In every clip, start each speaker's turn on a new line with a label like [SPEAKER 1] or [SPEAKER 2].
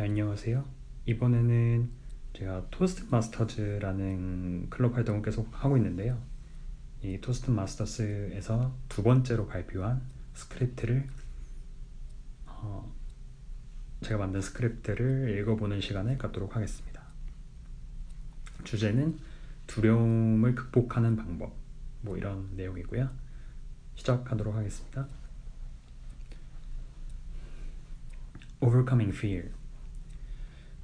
[SPEAKER 1] 네, 안녕하세요. 이번에는 제가 토스트 마스터즈라는 클럽 활동을 계속 하고 있는데요. 이 토스트 마스터스에서 두 번째로 발표한 스크립트를 어, 제가 만든 스크립트를 읽어보는 시간을 갖도록 하겠습니다. 주제는 두려움을 극복하는 방법 뭐 이런 내용이고요. 시작하도록 하겠습니다. Overcoming Fear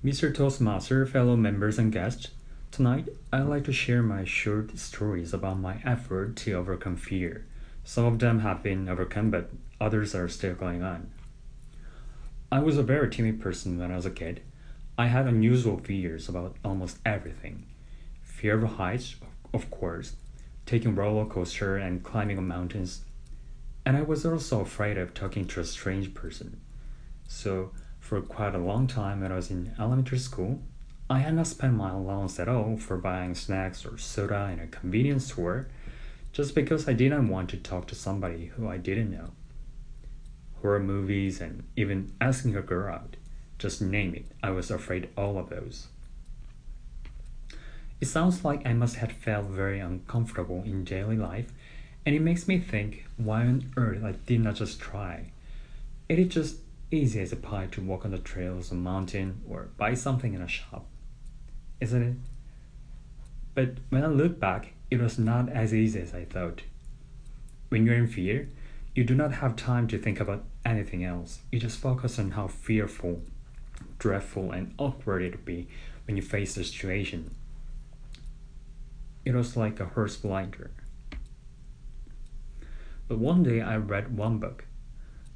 [SPEAKER 1] Mr. Toastmaster, fellow members and guests, tonight I'd like to share my short stories about my effort to overcome fear. Some of them have been overcome, but others are still going on. I was a very timid person when I was a kid. I had unusual fears about almost everything. Fear of heights, of course, taking roller coaster and climbing mountains. And I was also afraid of talking to a strange person. So for quite a long time when I was in elementary school, I had not spent my allowance at all for buying snacks or soda in a convenience store just because I didn't want to talk to somebody who I didn't know. Horror movies and even asking a girl out, just name it, I was afraid all of those. It sounds like I must have felt very uncomfortable in daily life, and it makes me think why on earth I did not just try. It is just easy as a pie to walk on the trails of mountain or buy something in a shop, isn't it? But when I look back, it was not as easy as I thought. When you're in fear, you do not have time to think about anything else. You just focus on how fearful, dreadful, and awkward it would be when you face the situation. It was like a horse blinder. But one day I read one book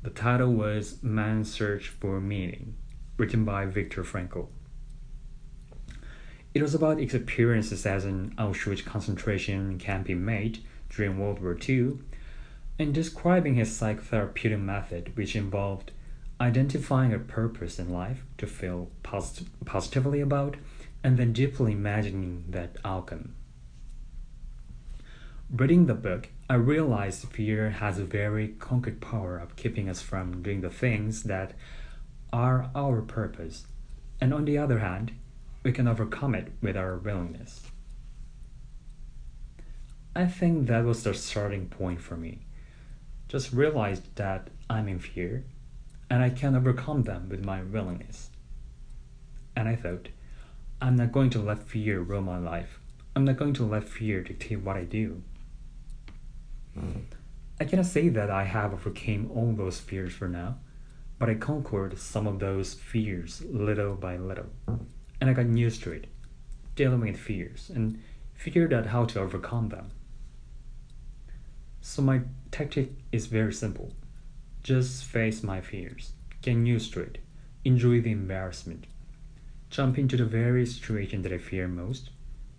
[SPEAKER 1] the title was Man's Search for Meaning, written by Viktor Frankl. It was about experiences as an Auschwitz concentration camp inmate during World War II and describing his psychotherapeutic method, which involved identifying a purpose in life to feel posit- positively about and then deeply imagining that outcome. Reading the book, I realized fear has a very concrete power of keeping us from doing the things that are our purpose. And on the other hand, we can overcome it with our willingness. I think that was the starting point for me. Just realized that I'm in fear and I can overcome them with my willingness. And I thought, I'm not going to let fear rule my life. I'm not going to let fear dictate what I do. I cannot say that I have overcame all those fears for now, but I conquered some of those fears little by little, and I got used to it, dealing with fears, and figured out how to overcome them. So my tactic is very simple. Just face my fears, get used to it, enjoy the embarrassment, jump into the very situation that I fear most,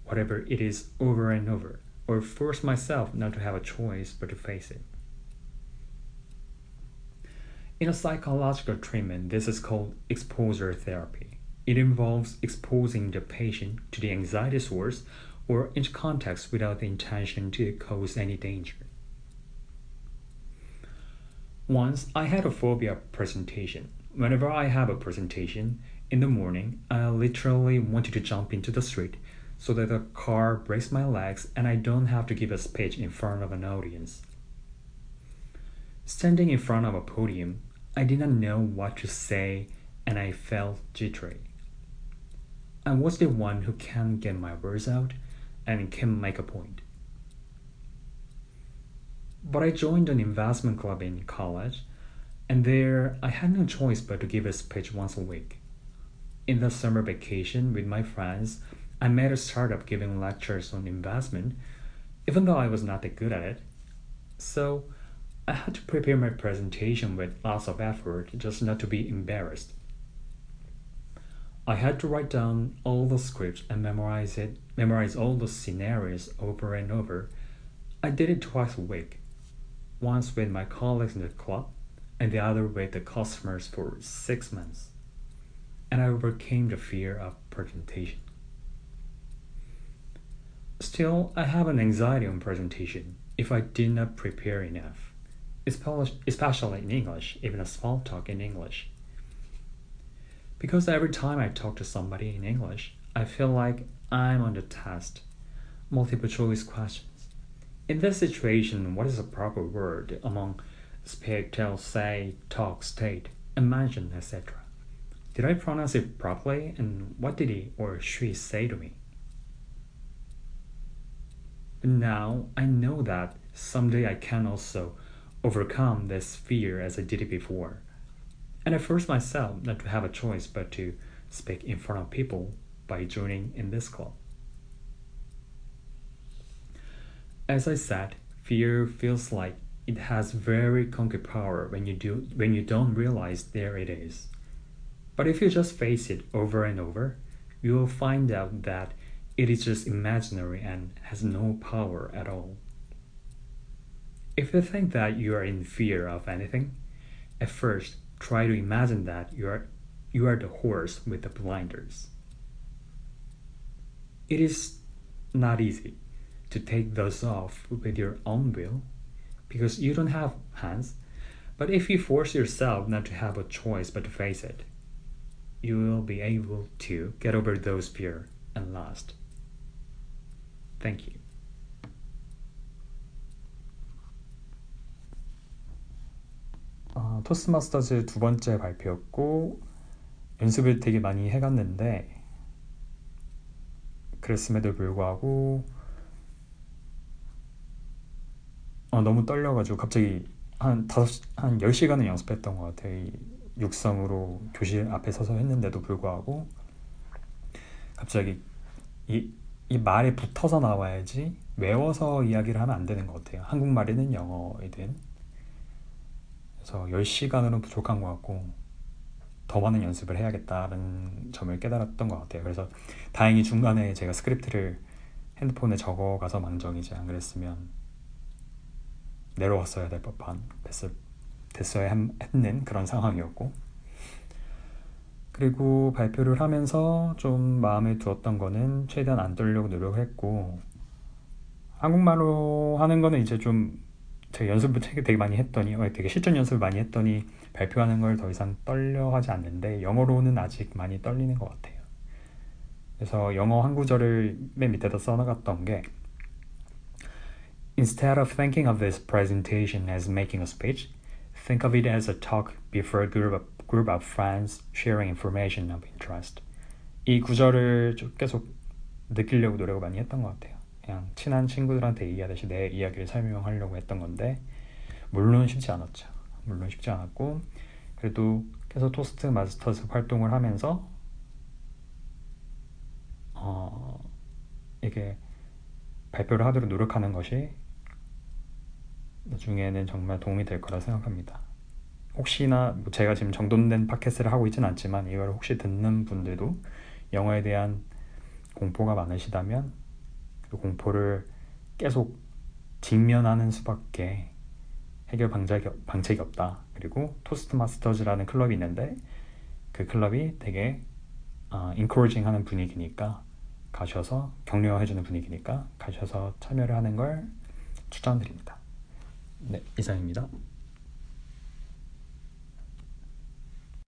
[SPEAKER 1] whatever it is over and over or force myself not to have a choice but to face it. In a psychological treatment, this is called exposure therapy. It involves exposing the patient to the anxiety source or in context without the intention to cause any danger. Once I had a phobia presentation. Whenever I have a presentation in the morning, I literally wanted to jump into the street so that the car breaks my legs and I don't have to give a speech in front of an audience. Standing in front of a podium, I did not know what to say and I felt jittery. I was the one who can't get my words out and can't make a point. But I joined an investment club in college, and there I had no choice but to give a speech once a week. In the summer vacation with my friends, I made a startup giving lectures on investment, even though I was not that good at it. So I had to prepare my presentation with lots of effort just not to be embarrassed. I had to write down all the scripts and memorize it, memorize all the scenarios over and over. I did it twice a week, once with my colleagues in the club, and the other with the customers for six months. And I overcame the fear of presentation. Still, I have an anxiety on presentation if I did not prepare enough, especially in English, even a small talk in English. Because every time I talk to somebody in English, I feel like I'm on the test. Multiple choice questions. In this situation, what is the proper word among speak, tell, say, talk, state, imagine, etc.? Did I pronounce it properly and what did he or she say to me? Now I know that someday I can also overcome this fear as I did it before. And I force myself not to have a choice but to speak in front of people by joining in this club. As I said, fear feels like it has very concrete power when you do when you don't realize there it is. But if you just face it over and over, you will find out that it is just imaginary and has no power at all. If you think that you are in fear of anything, at first try to imagine that you are you are the horse with the blinders. It is not easy to take those off with your own will because you don't have hands. But if you force yourself not to have a choice but to face it, you will be able to get over those fear and last. Thank you.
[SPEAKER 2] 어, 토스마스터즈 두 번째 발표였고 연습을 되게 많이 해갔는데 그랬음에도 불구하고 어, 너무 떨려가지고 갑자기 한 다섯 한 10시간을 연습했던 것 같아요. 이 육성으로 교실 앞에 서서 했는데도 불구하고 갑자기 이, 이 말에 붙어서 나와야지 외워서 이야기를 하면 안 되는 것 같아요. 한국말이든 영어이든. 그래서 10시간으로는 부족한 것 같고 더 많은 연습을 해야겠다는 점을 깨달았던 것 같아요. 그래서 다행히 중간에 제가 스크립트를 핸드폰에 적어가서 망정이지 안 그랬으면 내려왔어야 될 법한 됐을, 됐어야 했는 그런 상황이었고 그리고 발표를 하면서 좀 마음에 두었던 거는 최대한 안 떨려고 노력했고 한국말로 하는 거는 이제 좀 제가 연습을 되게 많이 했더니 어, 되게 실전 연습을 많이 했더니 발표하는 걸 더 이상 떨려 하지 않는데 영어로는 아직 많이 떨리는 것 같아요. 그래서 영어 한 구절을 맨 밑에다 써나갔던 게 Instead of thinking of this presentation as making a speech, think of it as a talk before a group of, group of friends sharing information of interest. 이 구절을 계속 느끼려고 노력을 많이 했던 것 같아요. 그냥 친한 친구들한테 얘기하듯이 내 이야기를 설명하려고 했던 건데 물론 쉽지 않았죠. 물론 쉽지 않았고 그래도 계속 토스트 마스터스 활동을 하면서 어 이게 발표를 하도록 노력하는 것이 나중에는 정말 도움이 될 거라 생각합니다. 혹시나 뭐 제가 지금 정돈된 팟캐스트를 하고 있지는 않지만 이걸 혹시 듣는 분들도 영어에 대한 공포가 많으시다면 그 공포를 계속 직면하는 수밖에 해결 방책이, 방책이 없다. 그리고 토스트 마스터즈라는 클럽이 있는데 그 클럽이 되게 어, 인코리징 하는 분위기니까 가셔서 격려해주는 분위기니까 가셔서 참여를 하는 걸 추천드립니다.
[SPEAKER 1] 네, 이상입니다.